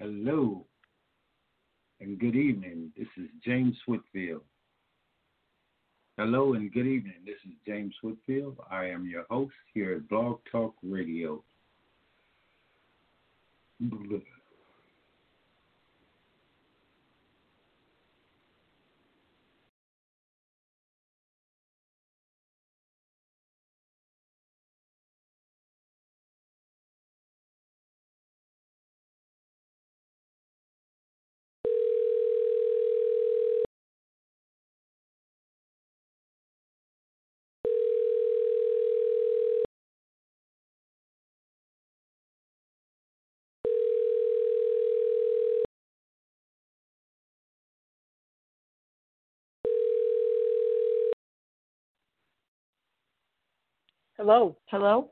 Hello and good evening. This is James Whitfield. Hello and good evening. This is James Whitfield. I am your host here at Blog Talk Radio. Hello. Hello.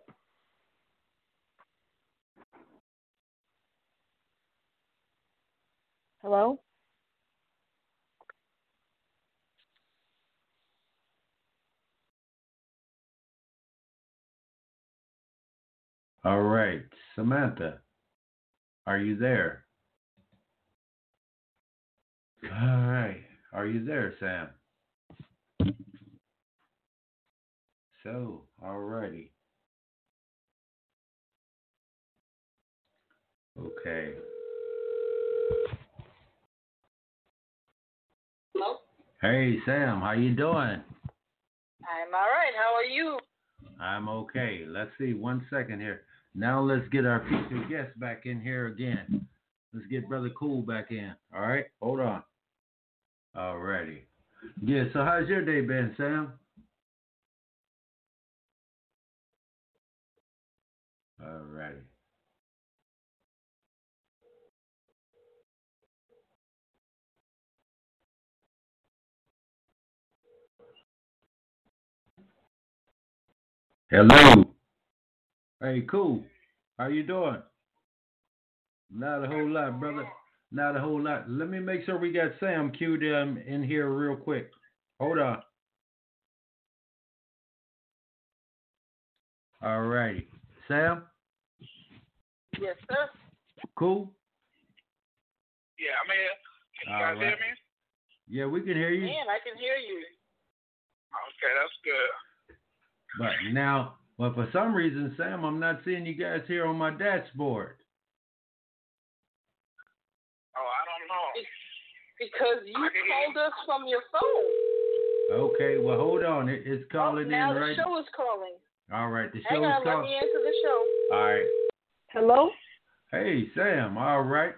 Hello. All right, Samantha, are you there? All right, are you there, Sam? So, alrighty. Okay. Hello? Hey, Sam, how you doing? I'm all right. How are you? I'm okay. Let's see, one second here. Now let's get our featured guest back in here again. Let's get Brother Cool back in. All right, hold on. Alrighty. Yeah, so how's your day been, Sam? Alrighty. Hello. Hey, cool. How you doing? Not a whole lot, brother. Not a whole lot. Let me make sure we got Sam queued um, in here real quick. Hold on. All righty. Sam? Yes, sir. Cool? Yeah, I'm here. Can you All guys hear me? Yeah, we can hear you. Man, I can hear you. Okay, that's good. But now, but for some reason, Sam, I'm not seeing you guys here on my dashboard. Oh, I don't know. Because you called us from your phone. Okay, well, hold on. It's oh, calling now in the right. show is calling. All right, the Hang show's on, let me answer the show. All right. Hello. Hey, Sam. All right.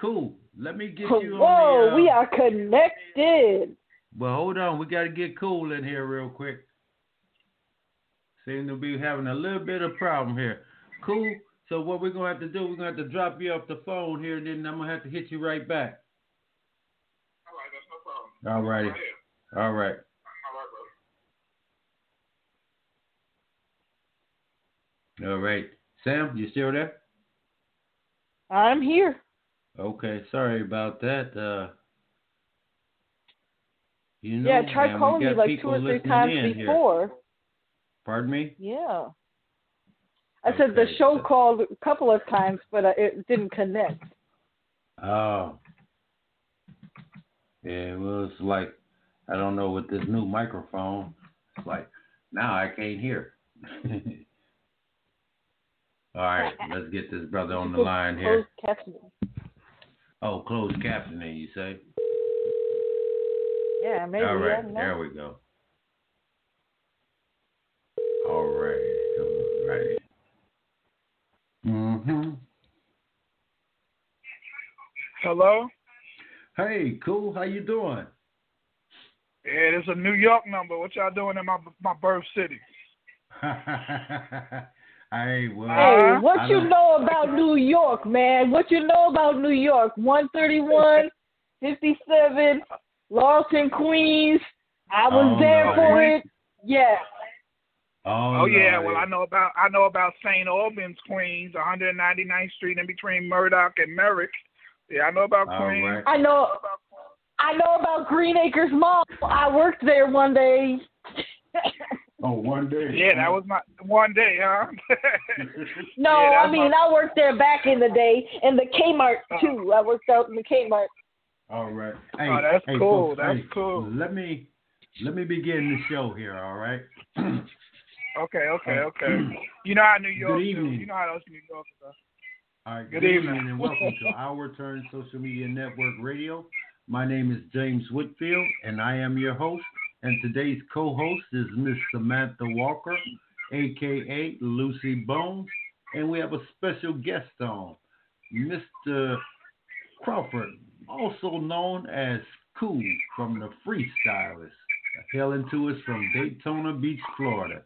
Cool. Let me get you Whoa, on the. uh, we are connected. Well, hold on. We got to get cool in here real quick. Seem to be having a little bit of problem here. Cool. So what we're gonna have to do? We're gonna have to drop you off the phone here, and then I'm gonna have to hit you right back. All right, that's no problem. All righty. All right. All right, brother. All right. Sam, you still there? I'm here. Okay. Sorry about that. Uh, you know, yeah, we calling me like two or three times in here. before. Pardon me? Yeah. I said the show so- called a couple of times, but uh, it didn't connect. Oh. Yeah, well, it's like I don't know with this new microphone. It's like now I can't hear. All right, let's get this brother on the line here. Closed captioning. Oh, closed captioning, you say? Yeah, maybe. All right, I right, don't know. there we go. All right, all right. Mhm. Hello? Hey, cool. How you doing? Yeah, it's a New York number. What y'all doing in my my birth city? Hey, well, Hey, what I you don't- know about New York, man? What you know about New York? 131, 57, Lawson, Queens. I was Oh, there no. for it. Yeah. Oh, Oh yeah, no, well I know about I know about St. Albans, Queens, 199th Street in between Murdock and Merrick. Yeah, I know about Queens. right. I know I know about Green Acres Mall. I worked there one day. Oh, one day. Yeah, that was my one day, huh? no, Yeah, I mean my- I worked there back in the day in the Kmart uh-huh. too. I worked out in the Kmart. All right. Oh, hey, Oh, that's hey, cool. folks, That's hey, cool. Let me let me begin the show here. All right. okay, okay, uh, okay. You know how New York Good do. evening. You know how those New Yorkers are. All right. Good Good, evening. evening and welcome to Our Turn Social Media Network Radio. My name is James Whitfield, and I am your host. And today's co-host is Miss Samantha Walker, aka Lucy Bones, and we have a special guest on, Mr. Crawford, also known as Cool from the Freestylists, hailing to us from Daytona Beach, Florida.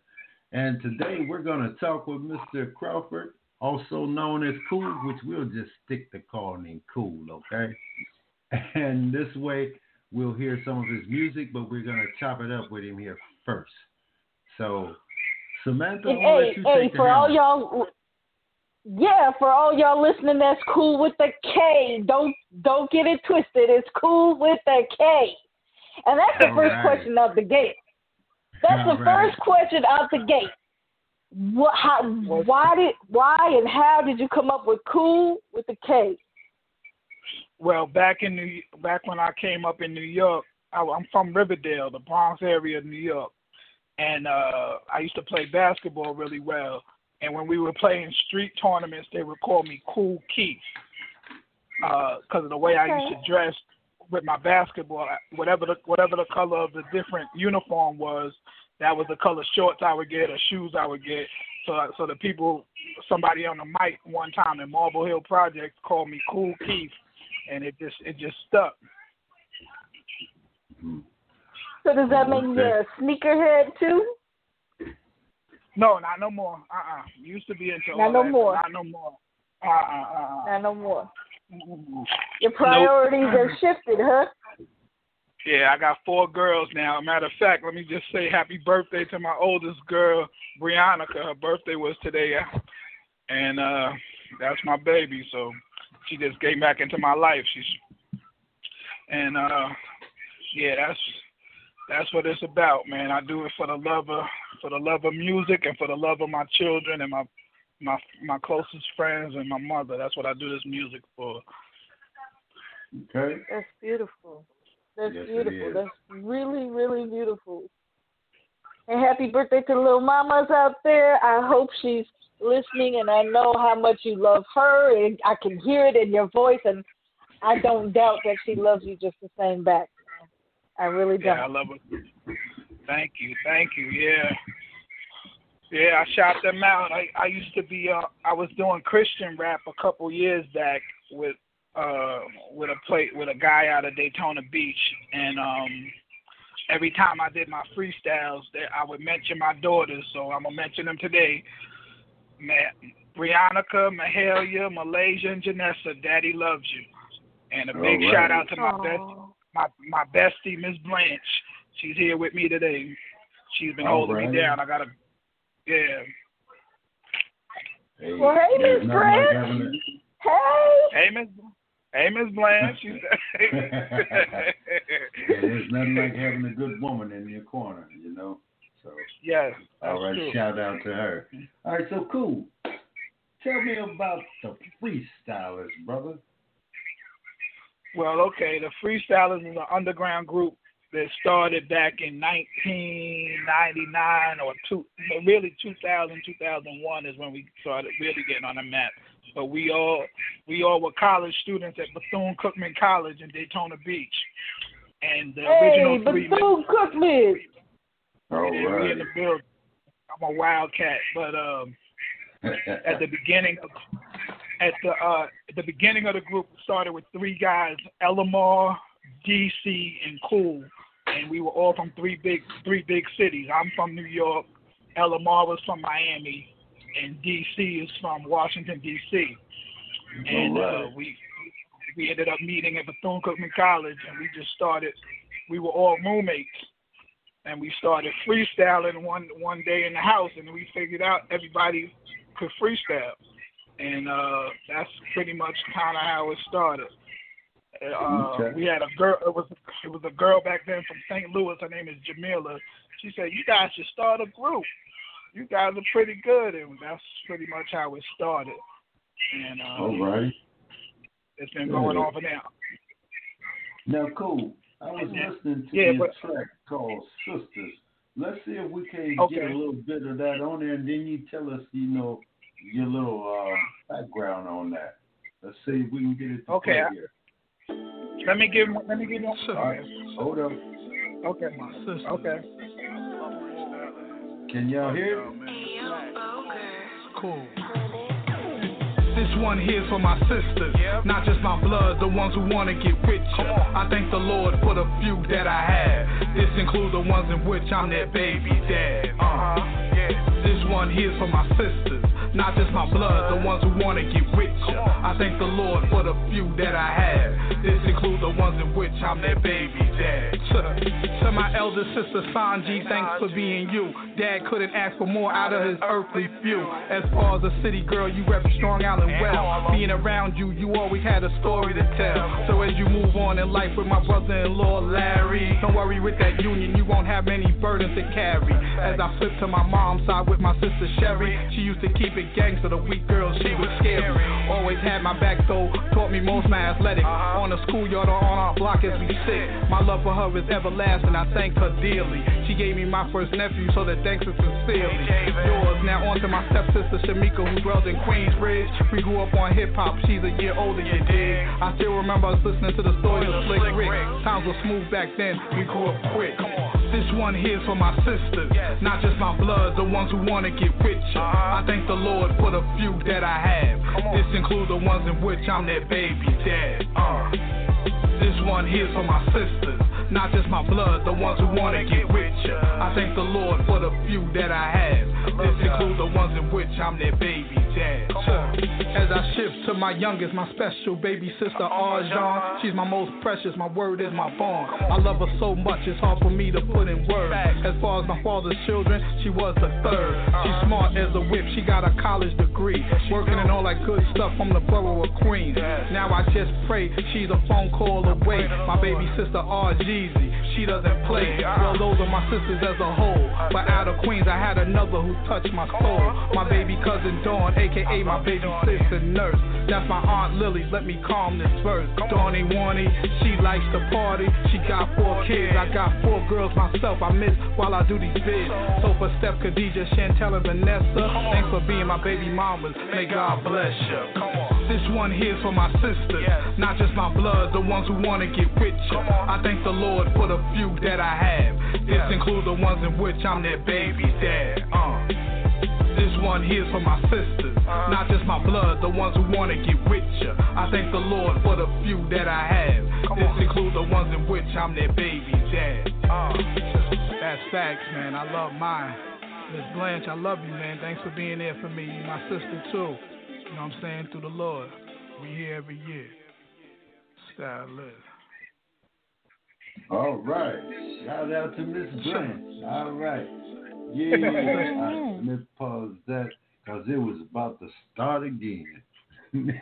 And today we're going to talk with Mr. Crawford, also known as Cool, which we'll just stick to calling him Cool, okay? And this way we'll hear some of his music, but we're going to chop it up with him here first. So, Samantha, And I'll hey, let you hey, take for all y'all, yeah, for all y'all listening, that's cool with the K. Don't don't get it twisted. It's cool with the K. And that's the All first right. question out the gate. That's All the right. first question out the gate. What? How? Why did? Why and how did you come up with cool with the K? Well, back in New back when I came up in New York, I, I'm from Riverdale, the Bronx area of New York, and uh, I used to play basketball really well. And when we were playing street tournaments, they would call me Cool Keith because of the way I used to dress with my basketball. Whatever the whatever the color of the different uniform was, that was the color shorts I would get or shoes I would get. So so the people, somebody on the mic one time in Marble Hill Project called me Cool Keith, and it just it just stuck. So does that make you a sneakerhead too? No, not no more. Uh uh Used to be into Not all no that, more. Not no more. Uh uh uh. uh. Not no more. Your priorities have shifted, huh? Yeah, I got four girls now. Matter of fact, let me just say happy birthday to my oldest girl, Brianna. Her birthday was today, and uh that's my baby. So she just came back into my life. She's and uh yeah, that's that's what it's about, man. I do it for the love of for the love of music and for the love of my children and my my my closest friends and my mother. That's what I do this music for. Okay. That's beautiful. That's Yes, beautiful. That's really, really beautiful. And happy birthday to little mamas out there. I hope she's listening, and I know how much you love her, and I can hear it in your voice, and I don't doubt that she loves you just the same back. I really don't. Yeah, I love her. Thank you, thank you. Yeah, yeah. I shot them out. I I used to be. Uh, I was doing Christian rap a couple years back with uh with a plate with a guy out of Daytona Beach, and um every time I did my freestyles, that I would mention my daughters. So I'm gonna mention them today. Ma- Briannica, Mahalia, Malaysia, and Janessa. Daddy loves you. And a big All right. shout out to my best my my bestie, Miss Blanche. She's here with me today. She's been All holding right. me down. I gotta, yeah. Hey, Well, hey, Miss nothing Brent. like having a- Hey. Hey, Miss, hey, Miss Blanche. She's, Yeah, there's nothing like having a good woman in your corner, you know. So, yes, all right, true. shout out to her. All right, so cool. Tell me about the freestylists, brother. Well, okay, the Freestylists is an underground group that started back in 1999 or two, really 2000, 2001 is when we started really getting on the map. But we all we all were college students at Bethune Cookman College in Daytona Beach, and the Hey, original three Bethune Cookman. All we in the building. I'm a wildcat, but um, at the beginning of at the uh, at the beginning of the group we started with three guys, Elamar, DC, and Cool, and we were all from three big three big cities. I'm from New York. Elamar was from Miami. and DC is from Washington D.C. And right. uh, we we ended up meeting at Bethune Cookman College, and we just started. We were all roommates, and we started freestyling one one day in the house, and we figured out everybody could freestyle, and uh, that's pretty much kind of how it started. Uh, Okay. We had a girl. It was it was a girl back then from St. Louis. Her name is Jamila. She said, "You guys should start a group. You guys are pretty good," and that's pretty much how it started. And uh, All right. it's been going on for now. Now, cool. I was listening to Yeah, your but- track called Sisters. Let's see if we can Okay. get a little bit of that on there, and then you tell us, you know, your little uh, background on that. Let's see if we can get it to Okay, play here. Let me give. Let me give you. All right, hold up. Okay. Okay. Can y'all hear it? Cool. This one here's for my sisters, not just my blood, the ones who wanna get with ya. I thank the Lord for the few that I have. This includes the ones in which I'm their baby dad. Uh, this one here's for my sisters, not just my blood, the ones who wanna get with ya. I thank the Lord for the few that I have. This includes the ones in which I'm their baby dad. To, my elder sister Sanji, thanks for being you. Dad couldn't ask for more out of his earthly few. As far as a city girl, you rep Strong Island well. Being around you, you always had a story to tell. So as you move on in life with my brother-in-law Larry, don't worry with that union, you won't have many burdens to carry. As I flip to my mom's side with my sister Sherry, she used to keep it gangster, the weak girl, she was scary. Always had my back though, taught me most my athletic. On the schoolyard or on our block as we sit. My love for her is everlasting, I thank her dearly. She gave me my first nephew, so the thanks is sincerely. Yours, now on to my stepsister Shamika, who dwells in Queensbridge. We grew up on hip hop, she's a year older, you dig. I still remember us listening to the stories of Slick Rick. Times were smooth back then, we grew up quick. This one here's for my sisters, not just my blood, the ones who wanna get with ya. I thank the Lord for the few that I have. This includes the ones in which I'm their baby dad. Uh. This one here's for my sisters, not just my blood, the ones who wanna get with ya. I thank the Lord for the few that I have. This includes the ones in which I'm their baby dad. As I shift to my youngest, my special baby sister Arjan, she's my most precious, my word is my bond. I love her so much, it's hard for me to put in words. As far as my father's children, she was the third. She's smart as a whip, she got a college degree, working in all that good stuff from the borough of Queens. Now I just pray she's a phone call away. My baby sister R. Jeezy, she doesn't play. Well, those are my sisters as a whole. But out of Queens, I had another who touched my soul. My baby cousin Dawn, aka my baby sister nurse. That's my aunt Lily, let me calm this verse. Dawn ain't she likes to party. She got four kids, I got four girls myself. I miss while I do these bids. So for Steph, Khadijah, Chantel, and Vanessa, thanks for being my baby mamas. May God bless you. This one here's for my sisters, not just my blood, the ones who wanna get with ya. I thank the Lord for the few that I have. This includes the ones in which I'm their baby dad. Uh. This one here's for my sisters, not just my blood, the ones who wanna get with ya. I thank the Lord for the few that I have. This includes the ones in which I'm their baby dad. Uh. That's facts, man. I love mine. Miss Blanche, I love you, man. Thanks for being there for me. You my sister too. You know what I'm saying? Through the Lord. We here every year. Style live. All right. Shout out to Miss Blanche. All right. Yeah, yeah. I, let me pause that because it was about to start again. yeah,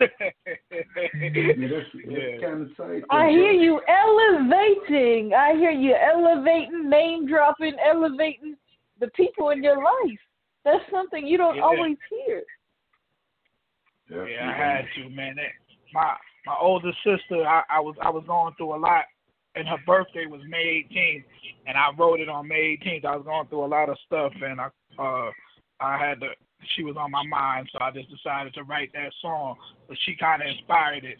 that's, that's kind of tight. I hear you elevating. I hear you elevating, name dropping, elevating the people in your life. That's something you don't Yeah. always hear. Yeah, I had to, man. That, my my older sister, I, I was I was going through a lot, and her birthday was May 18th, and I wrote it on May 18th. I was going through a lot of stuff, and I uh I had to. She was on my mind, so I just decided to write that song. But she kind of inspired it,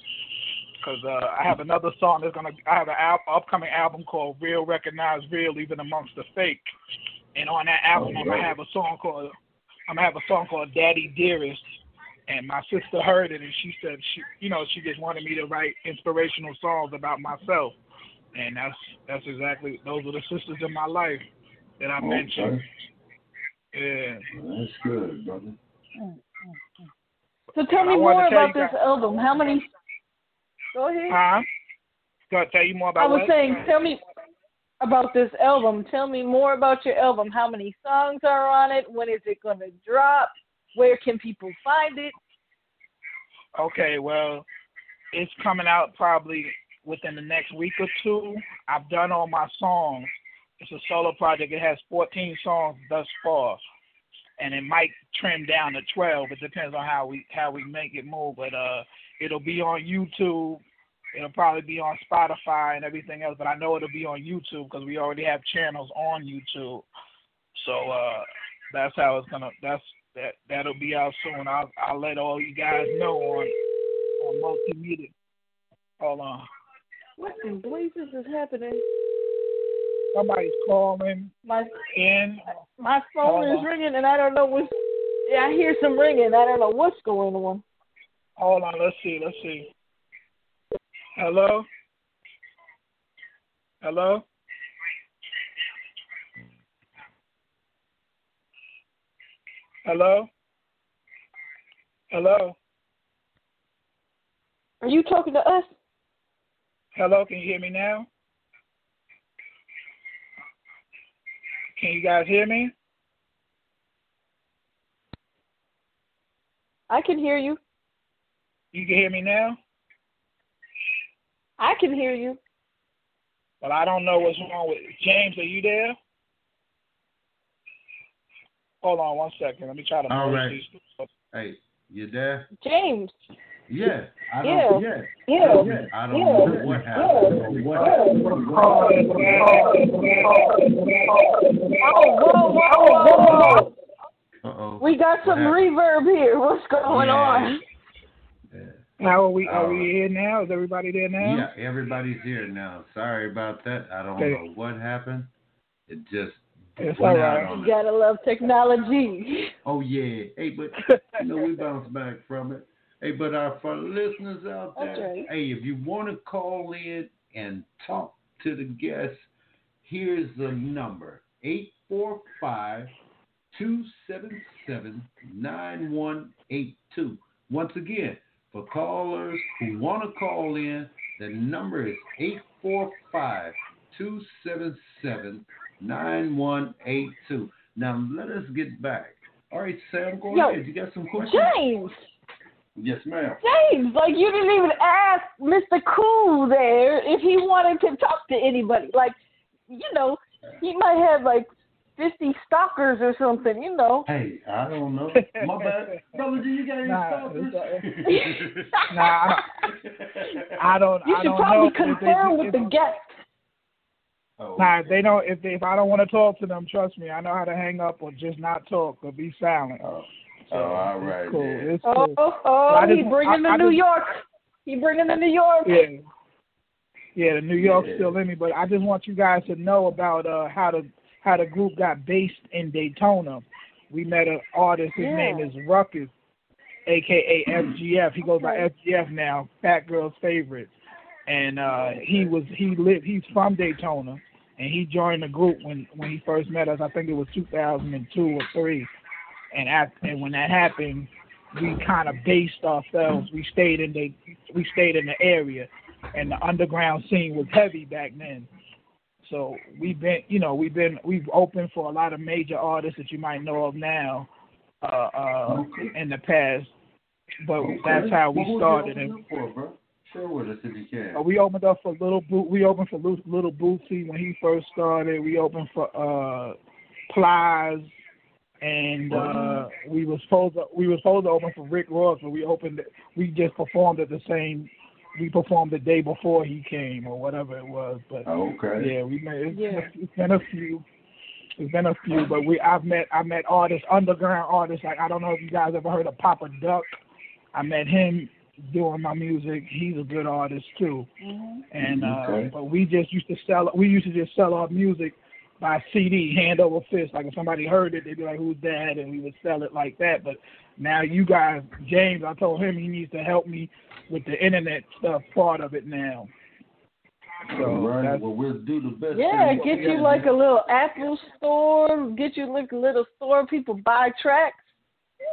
cause uh, I have another song that's gonna. I have an al- upcoming album called Real Recognize Real, even amongst the fake. And on that album, I'm gonna have a song called. I'm gonna have a song called Daddy Dearest and my sister heard it and she said she you know she just wanted me to write inspirational songs about myself and that's that's exactly those are the sisters in my life that I mentioned. Yeah. That's good, brother. So tell me more about this album. How many? Go ahead. Huh? Go tell you more about. I was what? saying, tell me about this album. Tell me more about your album. How many songs are on it? When is it going to drop? Where can people find it? Okay, well, it's coming out probably within the next week or two. I've done all my songs. It's a solo project. It has 14 songs thus far, and it might trim down to 12. It depends on how we how we make it move. But uh, it'll be on YouTube. It'll probably be on Spotify and everything else. But I know it'll be on YouTube because we already have channels on YouTube. So uh, that's how it's gonna. That's that. That'll be out soon. I'll I'll let all you guys know on on multimedia. Hold on. What in blazes is happening? Somebody's calling My in. my phone is on. ringing and I don't know what's. Yeah, I hear some ringing. I don't know what's going on. Hold on. Let's see. Let's see. Hello. Hello. Hello. Hello. Are you talking to us? Hello. Can you hear me now? Can you guys hear me? I can hear you. You can hear me now? I can hear you. Well, I don't know what's wrong with James. Are you there? Hold on one second. Let me try to. All merge right. these- Hey, you there? James. Yeah. I Yeah. don't, yeah. Yeah. Yeah. I don't Yeah. know what happened. What happened? Oh, whoa, whoa, whoa, whoa. Uh-oh. We got some What reverb here. What's going Yeah. on? Now are we are All we right. here now? Is everybody there now? Yeah, everybody's here now. Sorry about that. I don't Okay. know what happened. It just It's went all out right. on You gotta love technology. Oh yeah. Hey, but you know we bounce back from it. Hey, but our for listeners out there, That's right. hey, if you want to call in and talk to the guests, here's the number 845-277-9182. Once again, for callers who want to call in, the number is 845-277-9182. Now let us get back. All right, Sam, go Yo, ahead. You got some questions? James, Yes, ma'am. James, like you didn't even ask Mr. Cool there if he wanted to talk to anybody. Like, you know, he might have like fifty stalkers or something. You know. Hey, I don't know. My bad. Brother, do you got any Nah, stalkers? Nah, I don't. I don't. You I should don't probably know if confirm with the guest. Oh, Nah, if they don't. If they, if I don't want to talk to them, trust me, I know how to hang up or just not talk or be silent. Oh, oh all right. It's cool. then. It's Oh, cool. oh, oh I he bringing I- the I New just- York. He bringing the New York. Yeah. Yeah, the New York's Yeah. still in me, but I just want you guys to know about uh how the how the group got based in Daytona. We met an artist, his Yeah. name is Ruckus, aka FGF. He goes by FGF now, Fat Girl's favorite. And uh he was he lived he's from Daytona and he joined the group when when he first met us. I think it was 2002 or 3. And at, and when that happened, we kind of based ourselves. We stayed in the we stayed in the area, and the underground scene was heavy back then. So we've been, you know, we've been we've opened for a lot of major artists that you might know of now, uh, uh, in the past. But that's how we started. And? Share with us if you can. uh, we opened up for Little Boot. We opened for Little Boosie when he first started. We opened for uh, Plies, and uh, we was supposed to, we were supposed to open for Rick Ross, but we opened. We just performed at the same. We performed the day before he came, or whatever it was. But Okay. yeah, we made. It's, Yeah. been, a, it's been a few. It's been a few, but we I've met I met artists, underground artists. Like I don't know if you guys ever heard of Papa Duck. I met him doing my music. He's a good artist too. And uh Okay. but we just used to sell we used to just sell our music by CD, hand over fist. Like if somebody heard it, they'd be like, Who's that? And we would sell it like that. But now you guys James, I told him he needs to help me with the internet stuff part of it now. So right. Well, we'll do the best. Yeah, get you like a little Apple store. Get you like a little store. People buy tracks.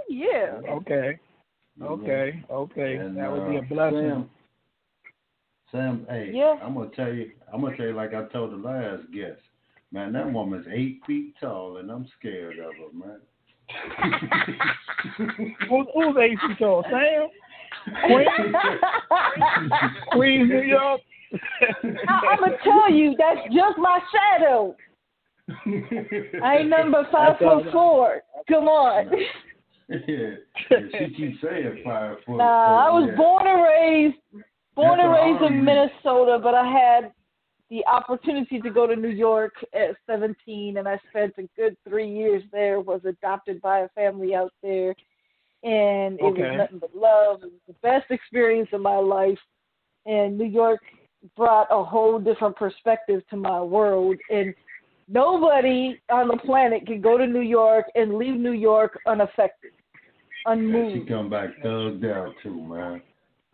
Yeah. Okay. Okay. Okay. And, that would be a uh, blessing. Sam, Sam, hey, yeah. I'm gonna tell you. I'm gonna tell you like I told the last guest. Man, that woman's eight feet tall, and I'm scared of her, man. who's, who's eight feet tall? Sam. Queens, Queens, New York. I, am gonna tell you, that's just my shadow. I ain't number five foot four. Come on. yeah, she keeps saying five foot. Nah, I was yeah. born and raised, born and raised in Minnesota, but I had the opportunity to go to New York at 17, and I spent a good three years there. Was adopted by a family out there, and it okay. was nothing but love. It was the best experience of my life. And New York brought a whole different perspective to my world. And nobody on the planet can go to New York and leave New York unaffected, unmoved. Yeah, she come back thugged out too, man.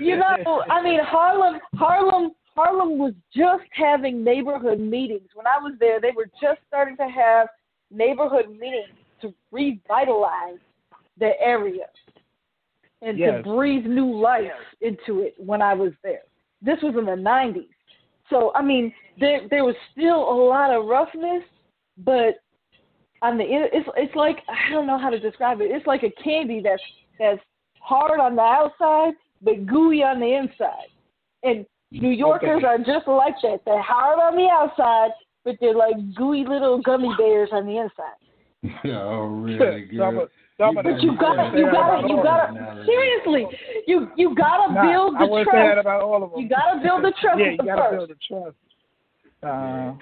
you know, I mean, Harlem, Harlem, Harlem was just having neighborhood meetings. When I was there, they were just starting to have neighborhood meetings to revitalize the area and yes. to breathe new life into it when I was there. This was in the 90s. So, I mean, there there was still a lot of roughness, but on the it's it's like I don't know how to describe it. It's like a candy that's that's hard on the outside but gooey on the inside. And New Yorkers okay. are just like that. They're hard on the outside, but they're like gooey little gummy bears on the inside. oh, really good. But you gotta, you gotta, you gotta. Seriously, you you gotta build the I trust. Say that about all of them. You gotta build the trust. yeah, you gotta build the trust. Uh,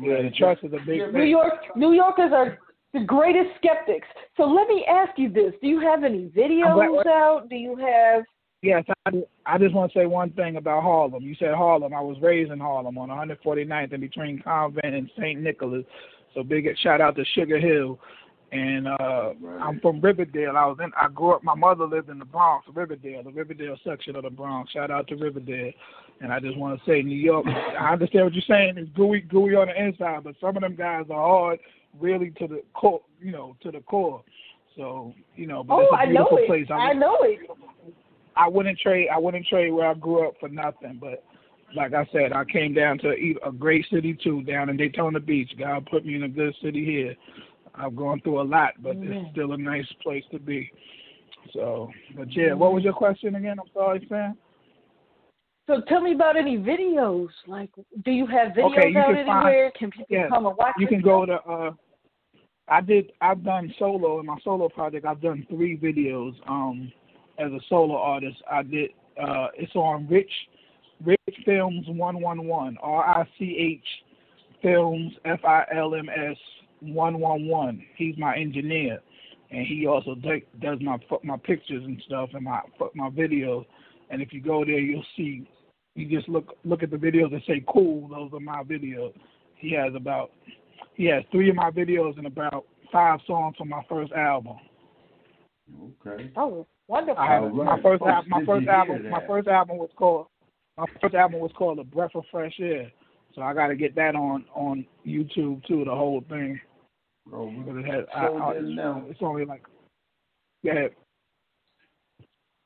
yeah, the trust is a big. New York, New Yorkers are the greatest skeptics. So let me ask you this: Do you have any videos out? Do you have? Yes, I, I just want to say one thing about Harlem. You said Harlem. I was raised in Harlem on 149th in between Convent and St. Nicholas. So big shout out to Sugar Hill. And uh right. I'm from Riverdale. I was in I grew up my mother lived in the Bronx, Riverdale, the Riverdale section of the Bronx. Shout out to Riverdale. And I just want to say New York I understand what you're saying, it's gooey gooey on the inside, but some of them guys are hard really to the core you know, to the core. So, you know, but oh, it's a beautiful I know place. It. I, I know it. I wouldn't trade I wouldn't trade where I grew up for nothing, but like I said, I came down to a great city too, down in Daytona Beach. God put me in a good city here. I've gone through a lot, but it's still a nice place to be. So, but yeah, what was your question again? I'm sorry, Sam. So tell me about any videos. Like, do you have videos okay, you out can anywhere? Find, can people yes, come and watch? You can go to. uh I did. I've done solo in my solo project. I've done three videos. Um, as a solo artist, I did. uh It's on Rich Rich Films One One One R I C H Films F I L M S 111. He's my engineer, and he also does my my pictures and stuff and my my videos. And if you go there, you'll see. You just look look at the videos and say, "Cool, those are my videos." He has about he has three of my videos and about five songs from my first album. Okay. Oh, wonderful! I right. My first album. My first album. My first album was called. My first album was called "A Breath of Fresh Air." So I got to get that on on YouTube too, the whole thing. Oh, it has, so I, I, it's, now, it's only like. Go ahead.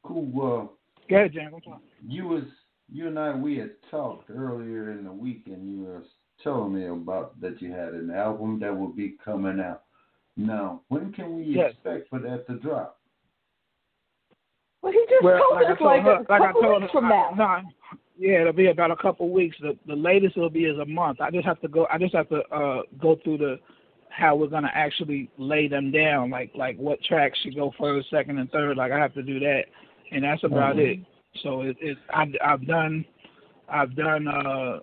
Cool. Uh, go ahead, James. You was you and I we had talked earlier in the week, and you were telling me about that you had an album that will be coming out. Now, when can we yes. expect for that to drop? Well, he just well, told like us like her, a couple I told weeks her, from now. No, yeah, it'll be about a couple weeks. The the latest it'll be is a month. I just have to go. I just have to uh go through the how we're gonna actually lay them down. Like like what tracks should go first, second, and third. Like I have to do that, and that's about mm-hmm. it. So it, it I, I've done I've done uh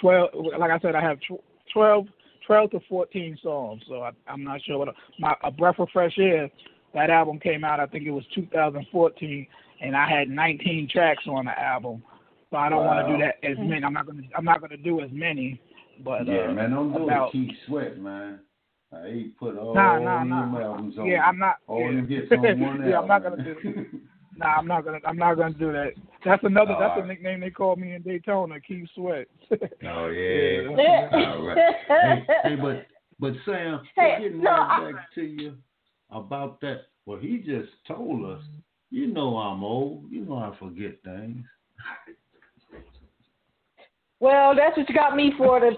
twelve. Like I said, I have tw- 12, 12 to fourteen songs. So I, I'm not sure what my a breath of fresh air. That album came out. I think it was 2014 and I had 19 tracks on the album. So I don't wow. want to do that as many. I'm not gonna. I'm not gonna do as many. But yeah, uh, man, don't do about, it. Keep sweat, man. I ain't put all nah, nah, nah. albums on. Yeah, I'm not. All yeah. hits on one yeah, I'm not gonna do. Nah, I'm not gonna. I'm not gonna do that. That's another. All that's right. a nickname they call me in Daytona. Keith Sweat. Oh yeah. Yeah. All right. Hey, hey, but but Sam, Hey, getting no, right I- back to you about that. Well, he just told us. You know I'm old. You know I forget things. Well, that's what you got me for to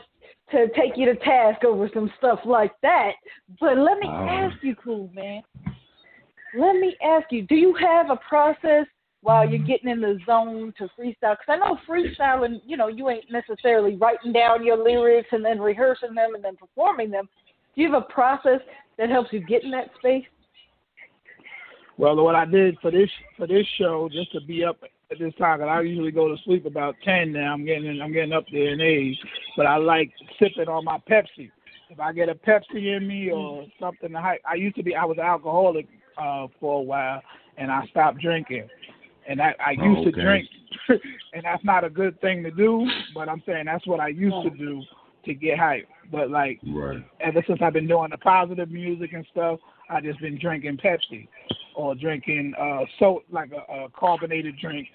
to take you to task over some stuff like that. But let me Oh. ask you, cool man. Let me ask you, do you have a process while you're mm-hmm. getting in the zone to freestyle? Because I know freestyling, you know, you ain't necessarily writing down your lyrics and then rehearsing them and then performing them. Do you have a process that helps you get in that space? Well, what I did for this for this show, just to be up at this time, 'cause I usually go to sleep about ten. Now I'm getting I'm getting up there in age, but I like sipping on my Pepsi. If I get a Pepsi in me or mm. something, to hype, I used to be I was alcoholic uh, for a while, and I stopped drinking. And I, I Oh, used okay. to drink, and that's not a good thing to do. But I'm saying that's what I used to do to get hype. But like Right. ever since I've been doing the positive music and stuff, I just been drinking Pepsi or drinking uh so like a, a carbonated drink,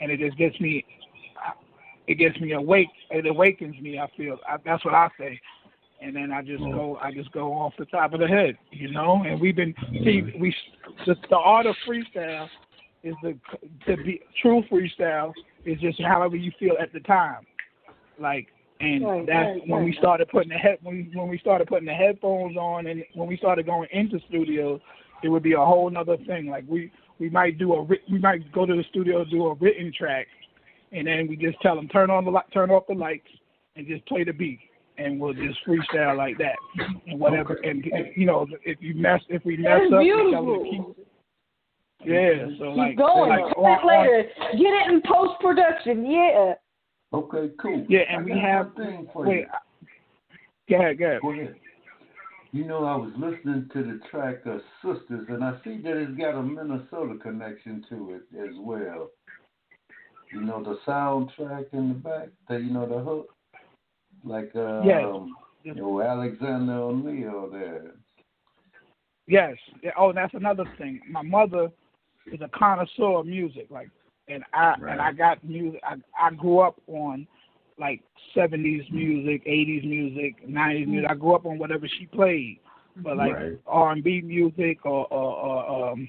and it just gets me, it gets me awake. It awakens me. I feel I, that's what I say, and then I just mm. go I just go off the top of the head, you know. And we've been see mm. we the, the art of freestyle is the the be, true freestyle is just however you feel at the time, like. And Right, that's right, when we started putting the head when we, when we started putting the headphones on and when we started going into studios, it would be a whole nother thing. Like we we might do a we might go to the studio do a written track, and then we just tell them turn on the turn off the lights and just play the beat, and we'll just freestyle like that and whatever. And you know if you mess if we mess That's up, we tell them to beautiful. keep. Yeah, so Keep like going. like on- back oh, oh. later. Get it in post production. Yeah. Okay, cool. Yeah, and I we have one thing for wait. you. Go ahead, go ahead. Go ahead. You know, I was listening to the track of Sisters, and I see that it's got a Minnesota connection to it as well. You know, the soundtrack in the back, the, you know, the hook, like uh, Yes. um, you know, Alexander O'Neal there. Yes. Oh, that's another thing. My mother is a connoisseur of music, like, and I and I got music. I I grew up on like seventies music, eighties music, nineties music. I grew up on whatever she played, but like R and B music or, or, or um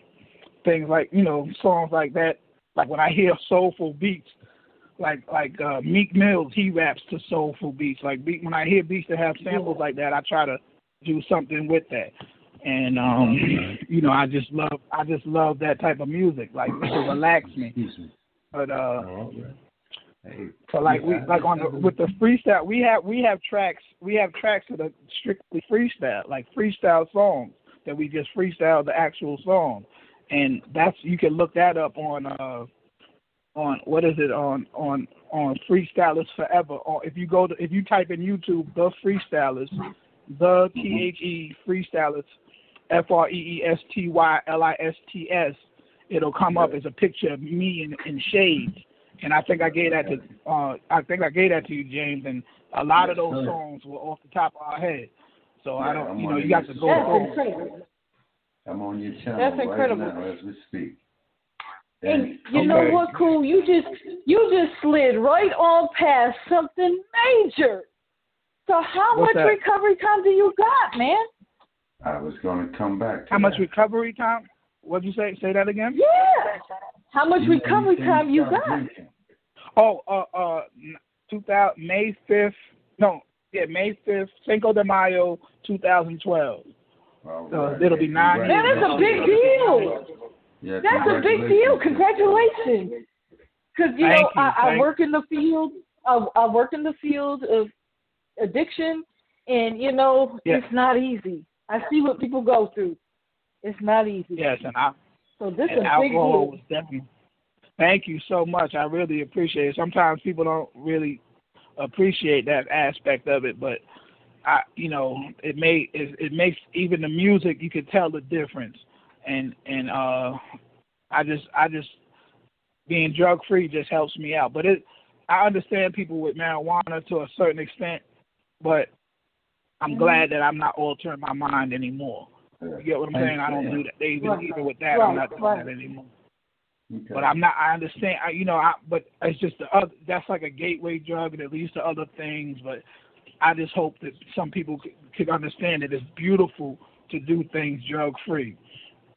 things like you know songs like that. Like when I hear soulful beats, like like uh, Meek Mills, he raps to soulful beats. Like beat, when I hear beats that have samples like that, I try to do something with that. And um, you know, I just love I just love that type of music, like to relax me. But uh, Hey, so like we like on the, with the freestyle, we have we have tracks we have tracks that are strictly freestyle, like freestyle songs that we just freestyle the actual song, and that's you can look that up on uh on what is it on on on freestylists forever or if you go to if you type in YouTube the freestylists the T H E freestylists F R E E S T Y L I S T S it'll come up as a picture of me in, in shades and I think I gave that to uh I think I gave that to you James and a lot of those sir. songs were off the top of our head so I don't I'm you know you got to go That's through incredible. I'm on your channel That's right incredible. now as we speak. And you know what, cool? You just you just slid right on past something major. So how What's much that? recovery time do you got, man? I was going to come back to how much recovery time what'd you say say that again Yeah. How much You recovery time you got? drinking. Oh, uh, uh, two thousand May fifth. No, yeah, May fifth, Cinco de Mayo, two thousand twelve. All So it'll be nine Man, that's a big deal. Yeah, That's a big deal. congratulations. Congratulations. Because you Thank know, you, I, I work in the field. I, I work in the field of addiction, and you know, Yeah. it's not easy. I see what people go through. It's not easy. Yes, and I So this is and a big alcohol deal. was definitely. Thank you so much. I really appreciate it. Sometimes people don't really appreciate that aspect of it, but I, you know, it may it, it makes even the music you can tell the difference, and and uh, I just I just being drug free just helps me out. But it, I understand people with marijuana to a certain extent, but I'm Mhm. glad that I'm not altering my mind anymore. You get what I'm saying? I don't do that. They Even Right. even with that, I'm not doing right. that anymore. Okay. But I'm not. I understand. I, you know. I, but it's just the other. That's like a gateway drug, and it leads to other things. But I just hope that some people could, could understand that it's beautiful to do things drug free.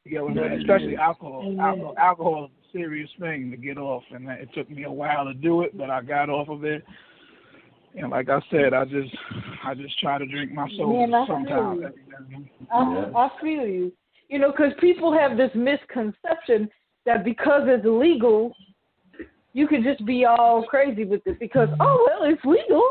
You know, yeah, especially alcohol. Alcohol, alcohol is a serious thing to get off, and it took me a while to do it, but I got off of it. And like I said, I just, I just try to drink my soul Man, sometimes. I, I feel you. You know, because people have this misconception that because it's legal, you can just be all crazy with it because oh well it's legal.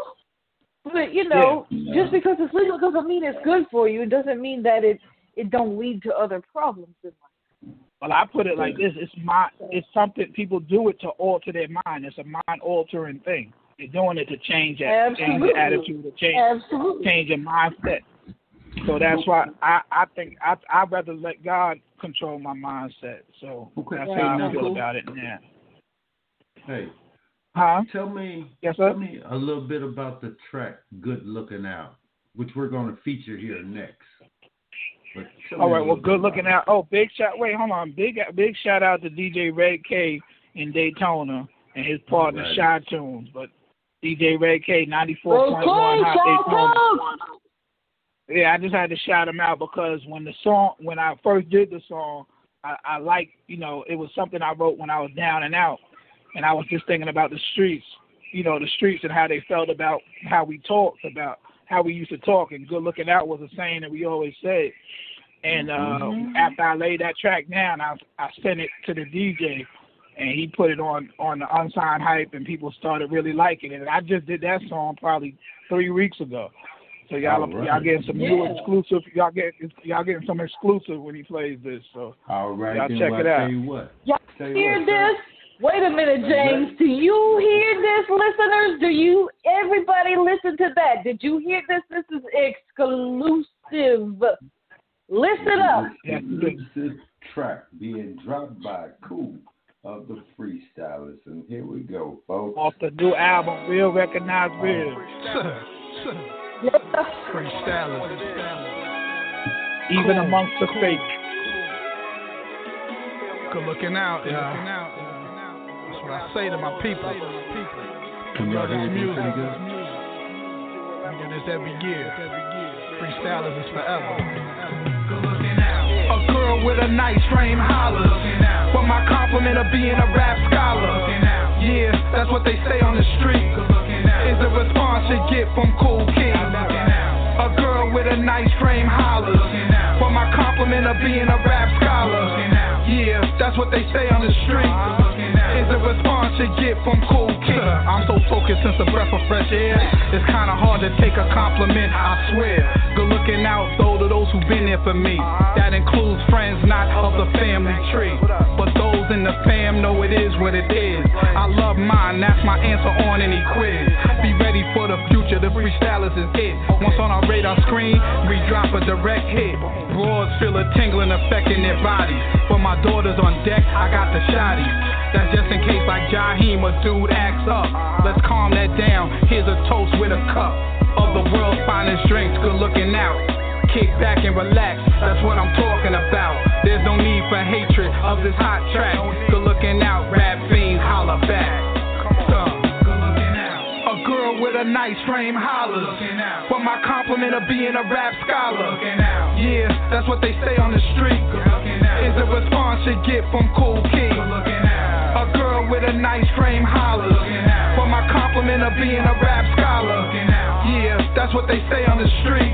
But you know, yeah. just because it's legal doesn't mean it's good for you. It doesn't mean that it it don't lead to other problems in life. Well, I put it like this: it's my, it's something people do it to alter their mind. It's a mind altering thing. They're doing it to change that, change their attitude, to change, Absolutely. change their mindset. So that's why I I think I I'd rather let God control my mindset. So okay. that's how I feel about it now. Hey, huh? Tell me, yes, sir? tell me a little bit about the track "Good Looking Out," which we're going to feature here next. All right, well, good looking out. Oh, big shout. Wait, hold on. Big big shout out to DJ Red K in Daytona and his partner right. Shy Tunes. But DJ Red K, ninety four point one hot Daytona. Yeah, I just had to shout him out because when the song, when I first did the song, I, I like, you know, it was something I wrote when I was down and out, and I was just thinking about the streets, you know, the streets and how they felt about how we talked about how we used to talk, and good looking out was a saying that we always said. And uh, mm-hmm. after I laid that track down, I I sent it to the DJ, and he put it on on the unsigned hype, and people started really liking it. And I just did that song probably three weeks ago. So y'all right. y'all getting some yeah. new exclusive. Y'all get y'all getting some exclusive when he plays this. So all right, y'all check it out. Tell you what. Y'all hear what, this? Wait a minute, James. Do you hear this, listeners? Do you everybody listen to that? Did you hear this? This is exclusive. Listen up. Exclusive track being dropped by Kool of the Freestylists, and here we go, folks. Off the new album, Real Recognize Real. Freestylists. Even amongst the fake. Good looking out, yeah. That's what I say to my people. Can y'all hear music? good? We do this every year. Freestylists is forever. A girl with a nice frame hollers. For my compliment of being a rap scholar. Yeah, that's what they say on the street is the response you get from cool kids. A girl with a nice frame hollers. For my compliment of being a rap scholar. Yeah, that's what they say on the street. Is the response you get from cool kids. I'm so focused since a breath of fresh air. It's kinda hard to take a compliment, I swear. Good looking out though to those who've been there for me. That includes friends not of the family tree. But those in the fam know it is what it is. I love mine, that's my answer on any quiz. Be ready for the future, the freestylists is it. Once on our radar screen, we drop a direct hit. Broads feel a tingling effect in their bodies. For my daughters on deck, I got the shotty. That's just in case like Jaheim, a dude acts up. Let's calm that down. Here's a toast with a cup of the world's finest drinks. Good looking out. Kick back and relax, that's what I'm talking about. There's no need for hatred of this hot track. Good looking out, a nice frame hollers. For my compliment of being a rap scholar. Yeah, that's what they say on the street. Is a response you get from cool kids. A girl with a nice frame hollers. For my compliment of being a rap scholar. Yeah, that's what they say on the street.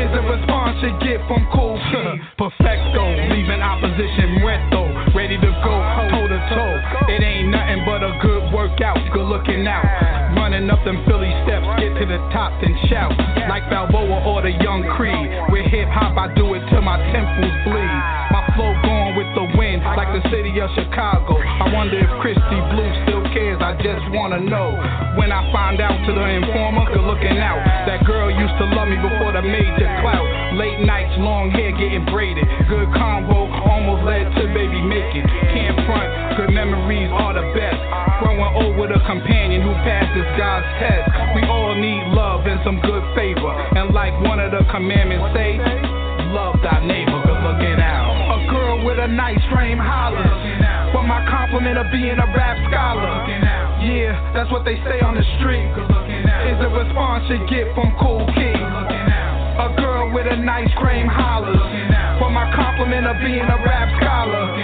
Is a response you get from cool kids. Perfecto, leaving opposition reto, ready to go toe to toe. It ain't nothing but a good workout, good looking out. Running up them Philly steps, get to the top, then shout. Like Balboa or the Young Creed. With hip hop, I do it till my temples bleed. My flow going with the wind, like the city of Chicago. I wonder if Christy Blue still cares, I just wanna know. When I find out to the informer, good looking out. That girl used to love me before the major clout. Late nights, long hair getting braided. Good combo, almost led to baby making. Can't front, good memories are the Oh, old with a companion who passes God's test. We all need love and some good favor. And like one of the commandments say, love thy neighbor. Good looking out. A girl with a nice frame hollers. But my into being a rap scholar. Yeah, that's what they say on the street. Is the response you get from Kool Keith. A girl with a nice cream hollers. For my compliment of being a rap scholar.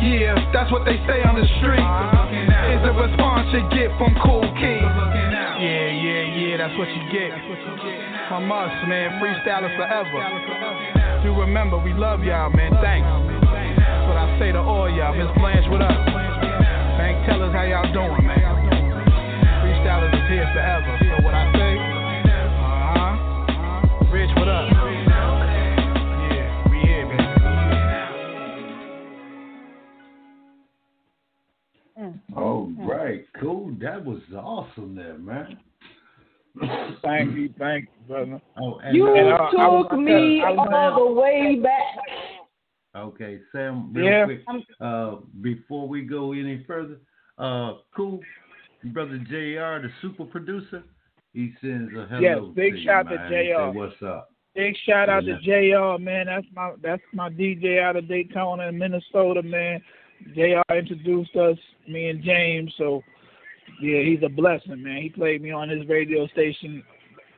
Yeah, that's what they say on the street. Is the response you get from Kool Keith. Yeah, yeah, yeah, that's what you get. From us, man, freestyling forever. Do remember, we love y'all, man. Thanks. That's what I say to all y'all. Miss Blanche, what up? Bank tellers, how y'all doing, man? Freestylists is here forever. So cool. That was awesome, there, man. thank you, thank you, brother. Oh, and you and, uh, took I, me I, I, all the way back. Okay, Sam, real yeah. quick, uh, before we go any further, uh, cool, brother Jr., the super producer, he sends a hello. Yes, big to shout you, to man. Jr. Say, What's up? Big shout out yeah. to Jr. Man, that's my that's my DJ out of Daytona in Minnesota, man. Jr. introduced us, me and James, so yeah, he's a blessing, man. He played me on his radio station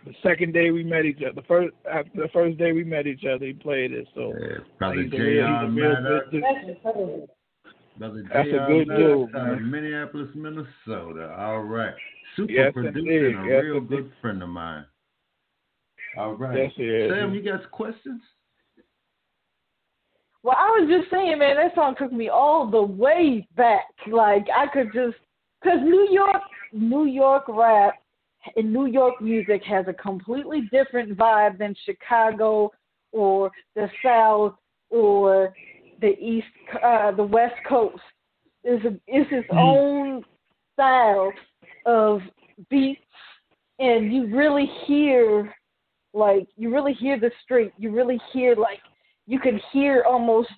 the second day we met each other. The first after the first day we met each other, he played it. So yeah, brother he's J. a real, he's a real good, Brother That's J. a good dude, out of man. Minneapolis, Minnesota. All right, super Yes, producer indeed. and a Yes, real indeed. good friend of mine. All right, Yes, he is. Sam, you got questions? Well, I was just saying, man, that song took me all the way back. Like I could just, cause New York, New York rap and New York music has a completely different vibe than Chicago or the South or the East, uh, the West Coast. It's a, it's its own style of beats, and you really hear, like, you really hear the street. You really hear like you can hear almost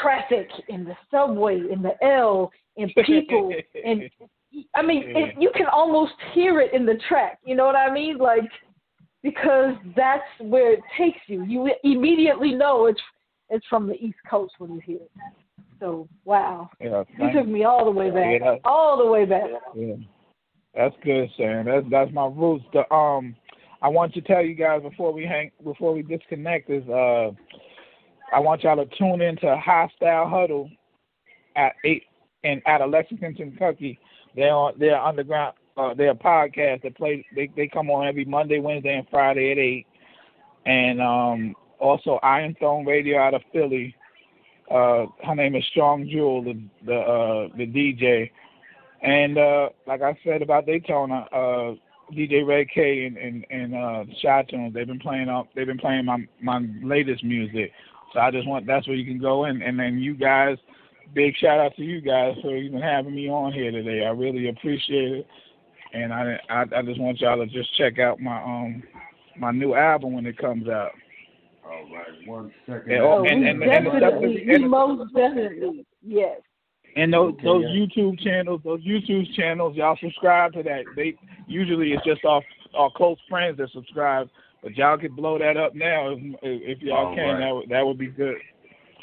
traffic in the subway, in the L, in people, and I mean, it, you can almost hear it in the track. You know what I mean? Like because that's where it takes you. You immediately know it's it's from the East Coast when you hear it. So wow, Yeah, you took me all the way back, Yeah. all the way back. Yeah, that's good, Sam. That's that's my roots. The um, I want to tell you guys before we hang, before we disconnect is uh, I want y'all to tune into Hostile Huddle at eight and out of Lexington, Kentucky. They're on they're underground. Uh, they're podcast that play. They they come on every Monday, Wednesday, and Friday at eight. And um, also Iron Throne Radio out of Philly. Uh, her name is Strong Jewel, the the uh, the DJ. And uh, like I said about Daytona, uh, DJ Red K and and, and uh, Shy Tunes, they've been playing up. They've been playing my my latest music. So I just want that's where you can go in. And then you guys, big shout out to you guys for even having me on here today. I really appreciate it. And I I, I just want y'all to just check out my um my new album when it comes out. All right, one second. And, Oh, and, we and, and, the definitely, and we most definitely, yes. And those Okay, those yeah. YouTube channels, those YouTube channels, y'all subscribe to that. They usually it's just our our close friends that subscribe, but y'all could blow that up now if, if y'all All can. right. That would that would be good.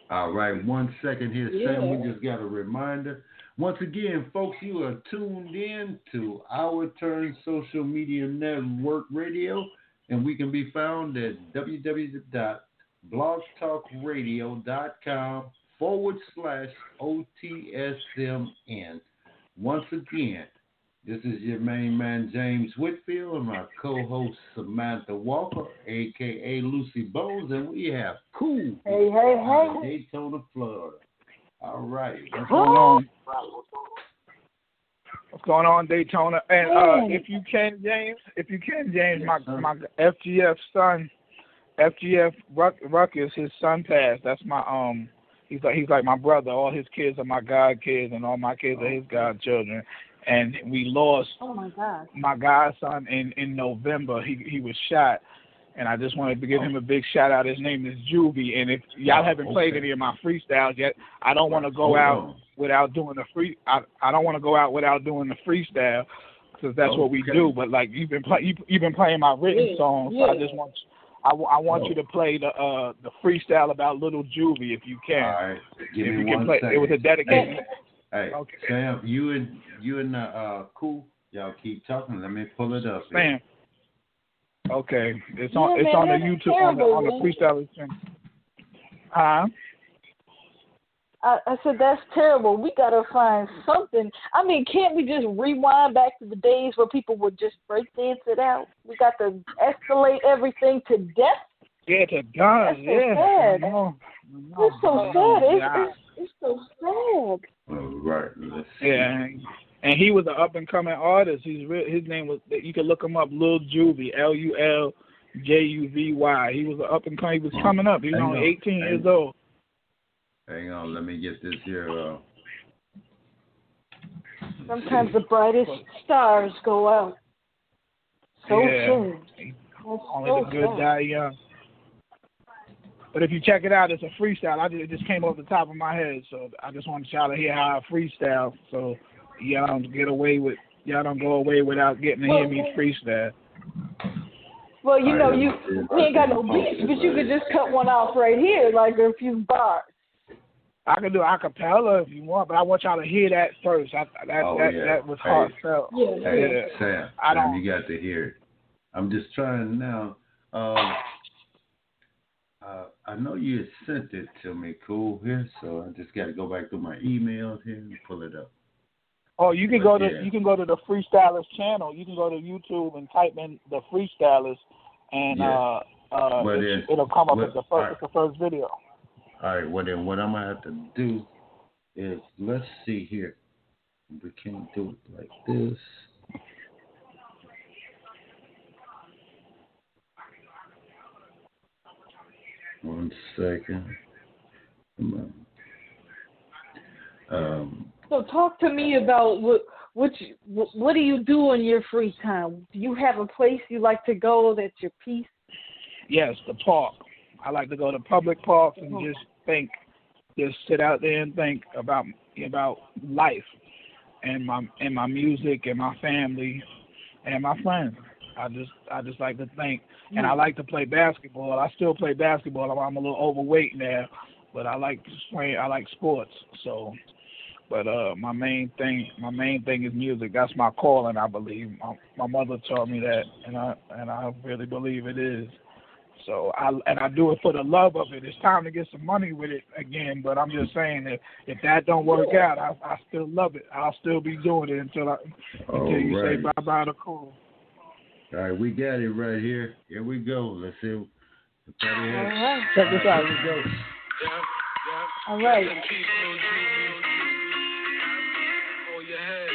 All right, one second here, Sam. We just got a reminder. Once again, folks, you are tuned in to Our Turn Social Media Network Radio, and we can be found at www.blogtalkradio.com forward slash OTSMN. Once again, this is your main man, James Whitfield, and my co host, Samantha Walker, aka Lucy Bones, and we have Kool Hey, hey, out hey. Daytona, Florida. All right. What's going on? What's going on, Daytona? And uh, if you can, James, if you can, James, my my FGF son, FGF Ruck, Ruckus, his son passed. That's my um. He's like he's like my brother. All his kids are my god kids, and all my kids are his godchildren. And we lost Oh my God. my godson in in November. He he was shot, and I just wanted to give him a big shout out. His name is Juvie, and if y'all Oh, haven't played any of my freestyles yet, I don't want to go Hold out without doing the free. I I don't want to go out without doing the freestyle because that's what we do. But like you've been play, you, you've been playing my written Yeah, songs, so I just want I, wa- I want Oh. you to play the uh the freestyle about Little Juvie if you can. All right. Give if me you can play, second. it was a dedication. Hey, okay. Sam, you and you and the uh cool. Y'all keep talking. Let me pull it up. Sam. Okay, it's on. Yeah, it's man, on the YouTube on the on the terrible, freestyle channel. Huh? I, I said that's terrible. We gotta find something. I mean, can't we just rewind back to the days where people would just break dance it out? We got to escalate everything to death. Yeah, to God. That's so yeah. sad. I know. It's so sad. It's, it's, it's so sad. All right. Let's see. Yeah, and he was an up and coming artist. He's re- his name was you can look him up, Lil Juvie, L U L J U V Y. He was an up and coming. He was coming up. He was Hang only on. 18 Hang years old. Hang on. Let me get this here. Uh, Sometimes the brightest stars go out so Yeah. soon. Only so the good sad. die young. But if you check it out, it's a freestyle. I just, it just came off the top of my head, so I just wanted y'all to hear how I freestyle. So y'all don't get away with y'all don't go away without getting to hear me freestyle. Well, you know, Alright, you let's see if we ain't got no beats, but you could just cut one off right here, like a few bars. I can do a cappella if you want, but I want y'all to hear that first. I, that Oh, that, yeah. that was Hey. heartfelt. Yeah, Hey, Yeah. Sam, I Sam, don't- you got to hear it. I'm just trying now. Um, uh, I know you sent it to me, cool here, so I just got to go back through my emails here and pull it up. Oh, you can go to Yeah. you can go to the freestylists channel. You can go to YouTube and type in the freestylists, and Yeah. uh, uh, But it's- it'll come up as the first alright. it's the first video. All right, well then, what I'm gonna have to do is let's see here. We can't do it like this. One second. Come on. Um, So talk to me about what what you, what what do you do in your free time? Do you have a place you like to go that's your peace? Yes, the park. I like to go to public parks and just think, just sit out there and think about about life, and my and my music and my family, and my friends. I just I just like to think, and I like to play basketball. I still play basketball. I'm, I'm a little overweight now, but I like to play. I like sports. So, but uh, my main thing my main thing is music. That's my calling. I believe. My my mother taught me that, and I and I really believe it is. So I and I do it for the love of it. It's time to get some money with it again, but I'm just saying that if that don't work out, I I still love it. I'll still be doing it until I until you say bye bye to cool. All right, we got it right here. Here we go. Let's see. If that All is- Check this out. right, Here we go. All right. Oh, your head.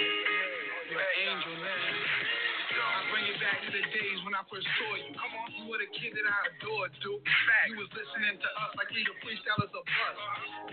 You're an angel now. I bring it back to the days when I first saw you. Come on, were the kid that I adored, dude. You was listening to us like we the freestylists of us.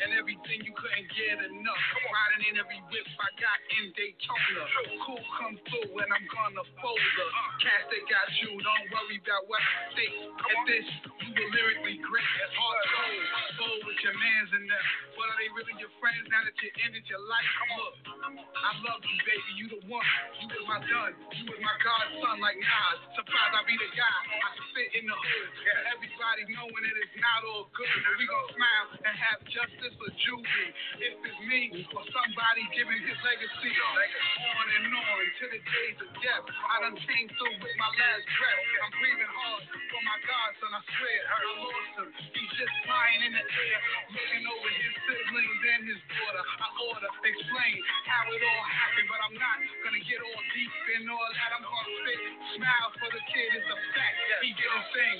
And everything you couldn't get enough. Riding in every whip I got in Daytona. Cool come through and I'm gonna fold her. Cats that got you, don't worry about what I think. At this, you were lyrically great. Hard cold, bold with your mans and them. But are they really your friends now that you ended your life? Look, I love you, baby. You the one. You was my done. You was my godson like Nas. Surprised I be the guy. I spit in the hood. And everybody knowing that it's not all good. But we gon' smile and have justice for Juvie. If it's me or somebody giving his legacy on and on to the days of death. I done came through with my last breath. I'm breathing hard for my godson. I swear I lost him. He's just flying in the air, looking over his siblings and his daughter. I order, explain how it all happened, but I'm not gonna get all deep in all that. I'm gonna spit, smile for the kid. It's a fact. He his thing.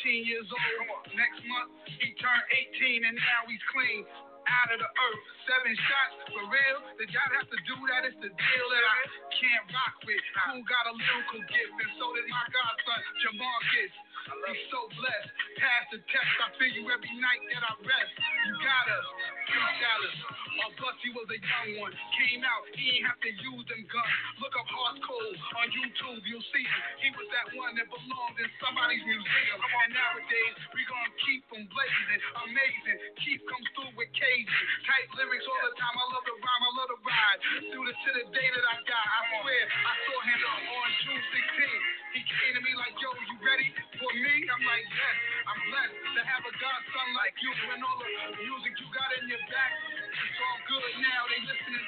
17 years old. Next month he turned 18 and now he's clean. Out of the earth, seven shots for real. Did y'all have to do that? It's the deal that I can't rock with. Who got a lyrical gift, and so did my godson Jamarcus. He's so blessed. Pass the test. I feel you every night that I rest. You got us, freestylists. Or Boosie was a young one. Came out, he ain't have to use them guns. Look up Heart Cold on YouTube, you'll see him. He was that one that belonged in somebody's museum. And nowadays, we gonna keep him blazing. Amazing. Keep comes through with Cajun. Tight lyrics all the time. I love to rhyme, I love to ride. Through the to the day that I die. I swear, I saw him on June 16th. He came to me like, yo, you ready for me? I'm like, yes. I'm blessed to have a godson like you. And all the music you got in your back, it's all good now. They listening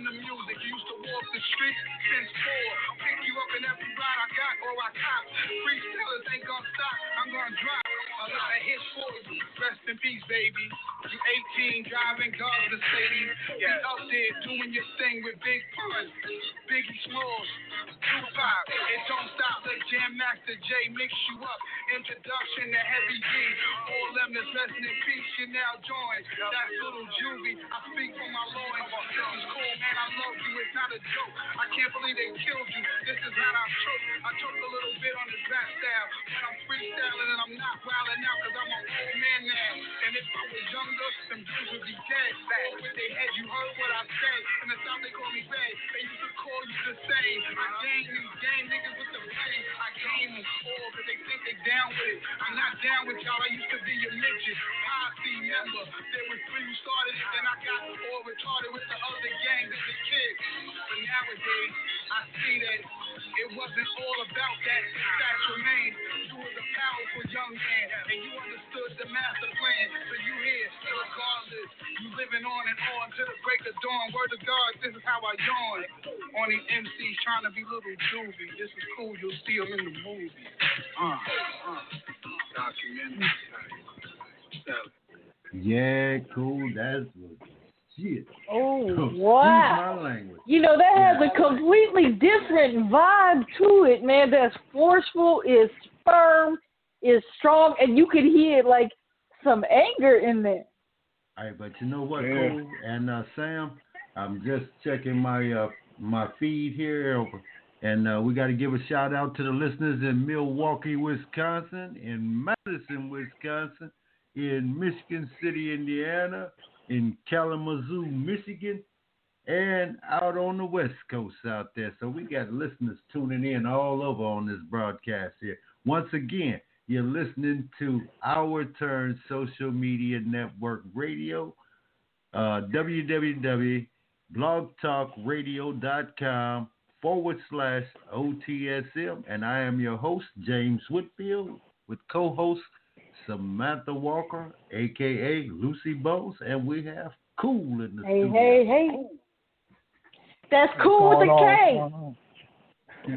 in the music. You used to walk the street since four. Pick you up in every ride I got or I cop. Freestylists ain't gonna stop. I'm gonna drop a lot of hits for you. Rest in peace, baby. You 18, driving cars Mercedes. Yeah. out there doing your thing with Big Pun, Biggie Smalls, Tupac. It don't stop. The Jam Master Jay mix you up. Introduction to Heavy D. All them that's resting in peace, you now join. That's little Juvie. I speak from my loins. This is cool, man. I love you. It's not a joke. I can't believe they killed you. This is how I choke. I choke a little bit on the rap style. But I'm freestyling and I'm not wilding out because I'm an old man now. And if I was younger, them dudes would be dead. Back with their head, you heard what I said. And the time they call me bad, they used to call you the same. I gang these gang niggas with the blame. I game them all because they think they down with it. Not down with y'all. I used to be your midget. Posse member. There was three who started then I got all retarded with the other gang as a kid. But nowadays, I see that it wasn't all about that. That's remained. You a powerful young man, and you understood the master plan. So you here, regardless. You living on and on to the break of dawn. Word of God, this is how I yawn. On these MCs trying to be little juvie. This is cool, you'll see them in the movie. Uh, uh, documentary. Yeah, cool. That's what. shit. Oh wow! You know that has a completely different vibe to it, man. That's forceful, is firm, is strong, and you could hear like some anger in there. All right, but you know what, yeah. Cole and uh, Sam, I'm just checking my uh, my feed here, and uh, we got to give a shout out to the listeners in Milwaukee, Wisconsin, in Madison, Wisconsin, in Michigan City, Indiana, in Kalamazoo, Michigan, and out on the West Coast out there. So we got listeners tuning in all over on this broadcast here. Once again, you're listening to Our Turn Social Media Network Radio, uh, www.blogtalkradio.com forward slash OTSM. And I am your host, James Whitfield, with co host Samantha Walker, aka Lucy Bose, and we have Kool in the hey, studio. Hey, hey, hey. That's cool with a K.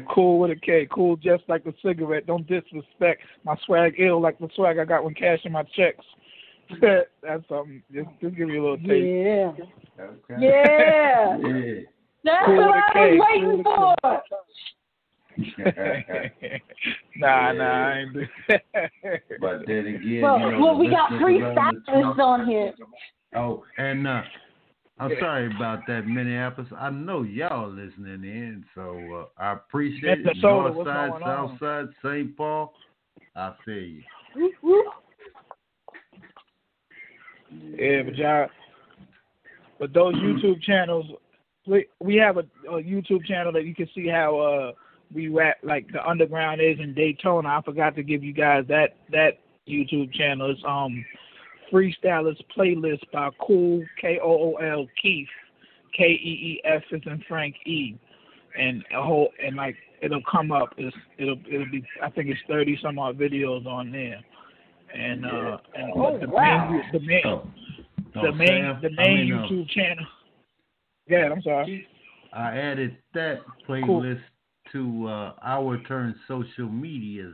Cool with a K. Cool just like a cigarette. Don't disrespect my swag ill like the swag I got when cashing my checks. That's something. Just, just give me a little taste. Yeah. Okay. Yeah. yeah. That's Cool what with a I K. was waiting Cool for. nah, nah, I ain't do But then again, Well, you know, well, we got listeners three around stylists on here. Oh, and uh, I'm sorry about that, Minneapolis. I know y'all listening in, so uh, I appreciate it. North side, South side, St. Paul. I feel you. Yeah, but y'all, but those YouTube channels, we we have a, a YouTube channel that you can see how uh we rap like the underground is in Daytona. I forgot to give you guys that that YouTube channel. It's um Freestylists Playlist by Kool K O O L Keith K E E F is in Frank E, and a whole and like it'll come up. It's it'll it'll be I think it's thirty some odd videos on there. And uh and Oh, the wow. main the main Oh. the Oh, main Sam, the I mean, uh, YouTube channel. Yeah, I'm sorry. I added that playlist to uh, our turn social media,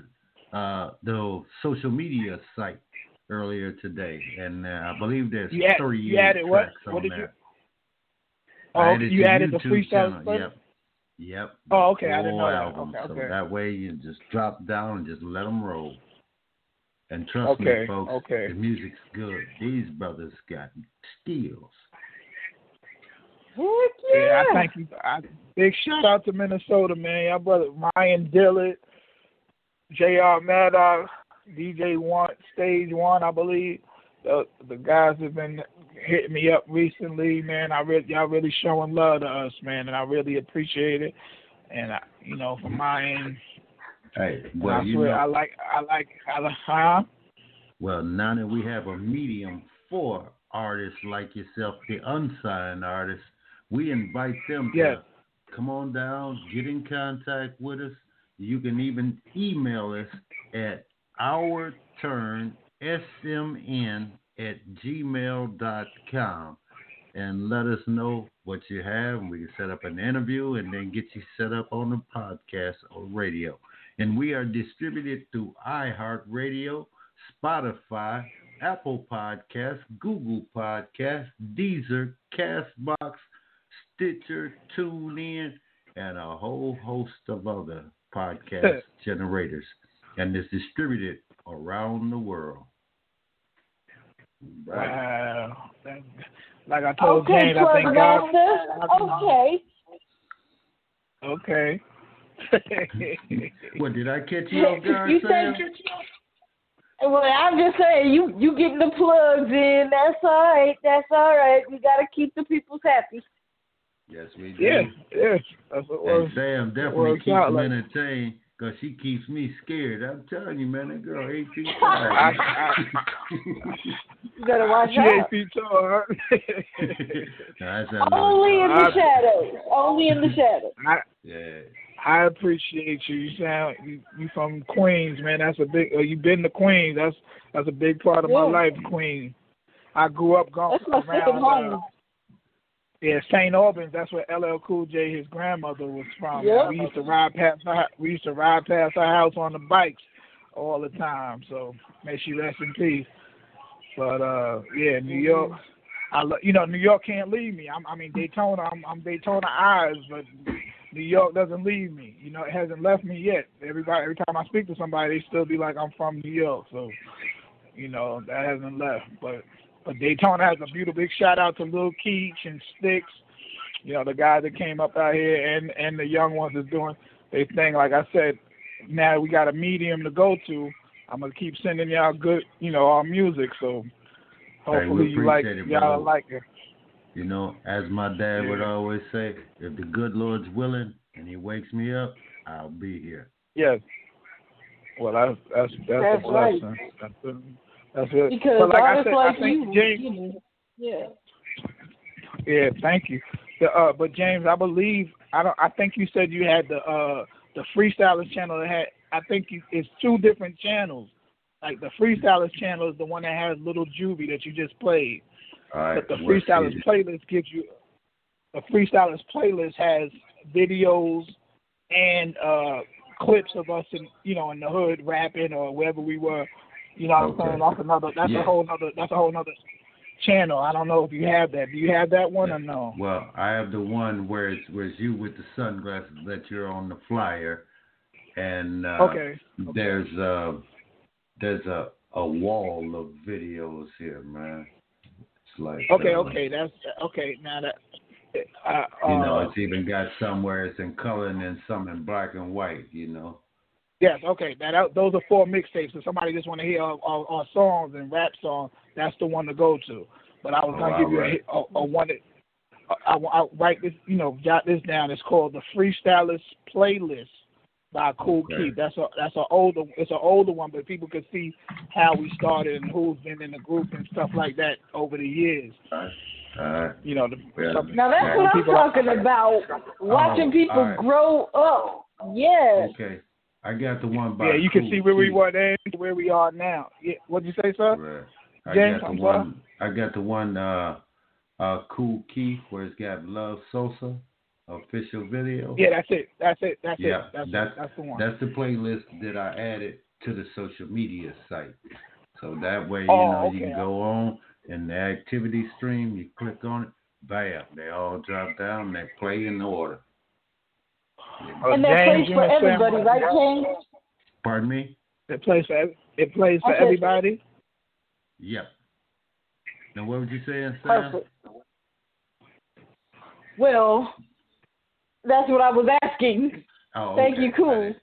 uh, the social media site earlier today, and uh, I believe there's You add- 38 you added what? tracks on What did you- there. Oh, I added you the added the YouTube freestyle channel. first? Yep. Yep. Oh, okay, I didn't Full know that. album. Okay, So that way you just drop down and just let them roll. And trust Okay, me, folks, okay. the music's good. These brothers got skills. Heck Yeah, yeah. I thank you. I, big shout out to Minnesota, man. Y'all brother Ryan Dillard, Jr. Maddox, DJ One, Stage One, I believe. The the guys have been hitting me up recently, man. I really y'all really showing love to us, man, and I really appreciate it. And I, you know, from my end, Hey, well, I you know, I like I like I like huh? Well, now that we have a medium for artists like yourself, the unsigned artists, we invite them Yes. to come on down, get in contact with us. You can even email us at our turn smn at gmail.com and let us know what you have, and we can set up an interview and then get you set up on the podcast or radio. And we are distributed through iHeartRadio, Spotify, Apple podcast Google podcast Deezer, Castbox, Stitcher, TuneIn, and a whole host of other podcast generators. And it's distributed around the world. Right. Wow. Like I told okay, James, I think God. Okay. Okay. what did I catch you off guard, you Sam? Said, well, I'm just saying, you you getting the plugs in. That's all right. That's all right. We gotta keep the people happy. Yes, we do. Yeah, yeah. That's what and was, Sam definitely keeps them like. entertained because she keeps me scared. I'm telling you, man, that girl eight feet tall. you better watch she out. eight feet tall. no, Only in the shadows. Only in the shadows. I, yeah. I appreciate you. You sound you, you from Queens, man. That's a big. Uh, you been to Queens. That's that's a big part of yeah. my life, Queens. I grew up going that's my around. Second home. Uh, yeah, St. Albans. That's where LL Cool J, his grandmother, was from. Yep. We used to ride past. Our, we used to ride past our house on the bikes all the time. So may she rest in peace. But uh, yeah, New York. I lo- you know New York can't leave me. I'm, I mean Daytona. I'm, I'm Daytona eyes, but New York doesn't leave me. You know, it hasn't left me yet. Everybody, every time I speak to somebody, they still be like, "I'm from New York." So, you know, that hasn't left. But, but Daytona has a beautiful big shout out to Lil Keech and Sticks. You know, the guys that came up out here, and and the young ones that's doing their thing. Like I said, now we got a medium to go to. I'm gonna keep sending y'all good, you know, our music. So hopefully hey, you like it, y'all brother. like it. You know, as my dad would always say, if the good Lord's willing and He wakes me up, I'll be here. Yes. Well, that's that's that's, That's a blessing. right. That's a, that's it. Because but like I artists said, like I think you, James. you know, yeah. Yeah, thank you. The, uh, but James, I believe I don't. I think you said you had the uh the freestylists channel that had. I think you, it's two different channels. Like the freestylists channel is the one that has Little Juvie that you just played. All right, but the freestylists playlist gives you the freestylists playlist has videos and uh clips of us in you know in the hood rapping or wherever we were. You know what I'm saying? That's another that's Yeah. a whole other. that's a whole nother channel. I don't know if you have that. Do you have that one or no? Well, I have the one where it's where it's you with the sunglasses that you're on the flyer, and uh, Okay. there's uh there's a a wall of videos here, man. It's like Okay, uh, okay, that's okay. Now that uh, You know, uh, it's even got some where it's in color and then some in black and white. You know. Yes, okay. Now that, those are four mixtapes. If somebody just want to hear our, our, our songs and rap songs, that's the one to go to. But I was gonna Oh, give you a, a, a one that I, I, I write this, you know, jot this down. It's called the Freestylists Playlist by Kool Okay. Keith. That's a that's an older it's an older one, but people can see how we started and who's been in the group and stuff like that over the years. Uh, You know, the, Yeah. some- Now that's what I'm people- talking about. Watching Oh, people alright. grow up. Yes. okay. I got the one by. Yeah, you can Cool see where we were then, where we are now. Yeah, what'd you say, sir? Right. I James, got the I'm sorry? one. I got the one. Uh, uh, Cool Keith, where it's got Love Sosa official video. Yeah, that's it. That's it. That's Yeah, it. That's that's. That's the one. That's the playlist that I added to the social media site. So that way, you Oh, know, you can go on in the activity stream. You click on it, bam, they all drop down. And they play in order. And that James, plays for everybody, what- right, James? Pardon me? It plays for it plays for Okay. everybody. Yep. Now, what would you say, Sam? Perfect. Well, that's what I was asking. Oh, Thank you, cool.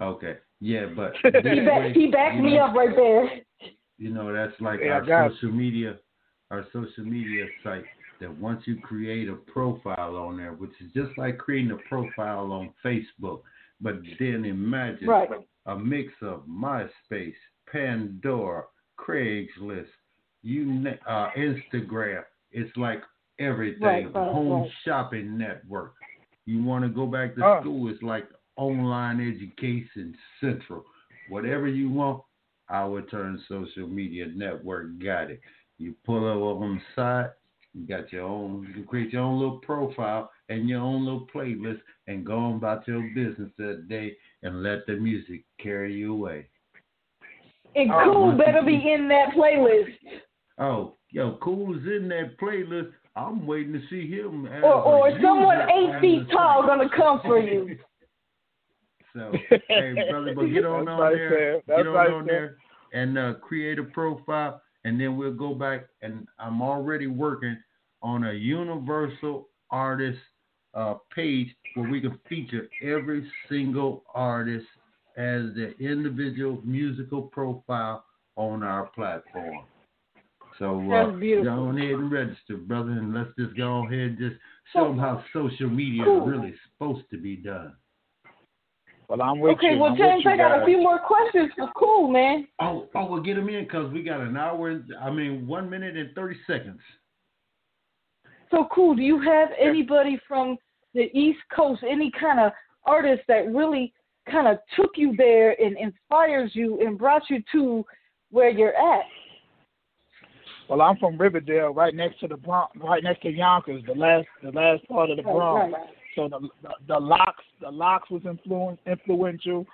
Okay. Yeah, but He, this ba- way, he backed me know, up right there. You know, that's like Yeah, our got social media, our social media site. That once you create a profile on there, which is just like creating a profile on Facebook, but then imagine Right. a mix of MySpace, Pandora, Craigslist, you uh, Instagram. It's like everything. Right, right, Home shopping network. You want to go back to school? It's like online education central. Whatever you want, our turn social media network got it. You pull up on the side, You got your own. You can create your own little profile and your own little playlist, and go on about your business that day, and let the music carry you away. And Cool better be in that playlist. Oh, yo, Cool is in that playlist. I'm waiting to see him. Or, or someone eight feet tall gonna come for you. So, hey, brother, but get on on there, get on on there, and uh, create a profile, and then we'll go back. And I'm already working on a universal artist uh, page where we can feature every single artist as the individual musical profile on our platform. So uh, go ahead and register, brother, and let's just go ahead and just show them how social media cool. is really supposed to be done. Well, I'm with okay, you. well, I'm James, I got a few more questions for Cool, man. Oh, oh, we'll get them in because we got an hour. And, I mean, one minute and thirty seconds. So Cool. Do you have anybody from the East Coast, any kind of artist that really kind of took you there and inspires you and brought you to where you're at? Well, I'm from Riverdale, right next to the Bronx, right next to Yonkers, the last the last part of the Bronx. Right, right. So the, the the LOX the LOX was influence, influential,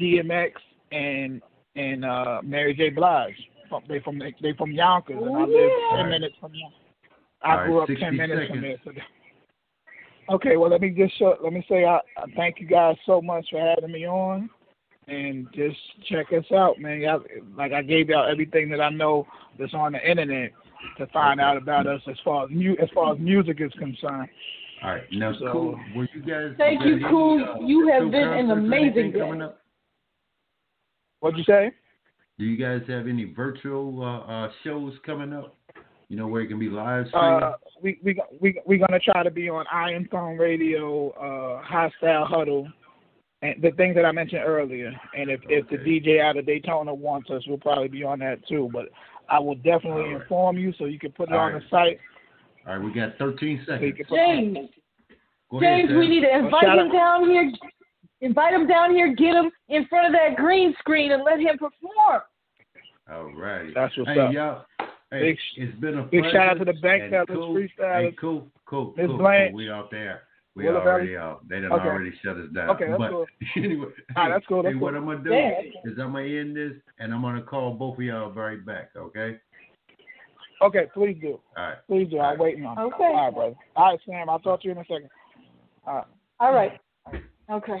DMX and and uh, Mary J. Blige. From, they from they from Yonkers, and I live ten minutes from Yonkers. I grew up ten minutes seconds. from there. So okay, well let me just show, let me say I, I thank you guys so much for having me on, and just check us out, man. Y'all, like I gave y'all everything that I know that's on the internet to find out about us as far as mu- as far as music is concerned. All right, now so, cool. Were you guys? Thank you, cool. uh, you have been an amazing guest. What'd you say? Do you guys have any virtual uh, uh, shows coming up? You know where it can be live streamed. Uh, we we we we're gonna try to be on Iron Throne Radio, uh, High Style Huddle, and the things that I mentioned earlier. And if okay. if the DJ out of Daytona wants us, we'll probably be on that too. But I will definitely right. inform you so you can put it All on right. the site. All right, we got 13 seconds. James, James, we need to invite him out. down here. Invite him down here. Get him in front of that green screen and let him perform. All right. That's what's hey, up. Y'all, hey, big, it's been a big shout out to the bank tellers, cool, freestylists. Hey, cool, cool, cool, Blanche. cool. We out there. We Will already out. They done okay. already shut us down. Okay, that's but cool. anyway, ah, that's cool. That's hey, cool. what I'm gonna do yeah. is I'm gonna end this and I'm gonna call both of y'all right back. Okay. Okay, please do. All right. Please do. All I'm right. waiting on. Okay. All right, brother. All right, Sam. I'll talk to you in a second. All right. All right. Okay.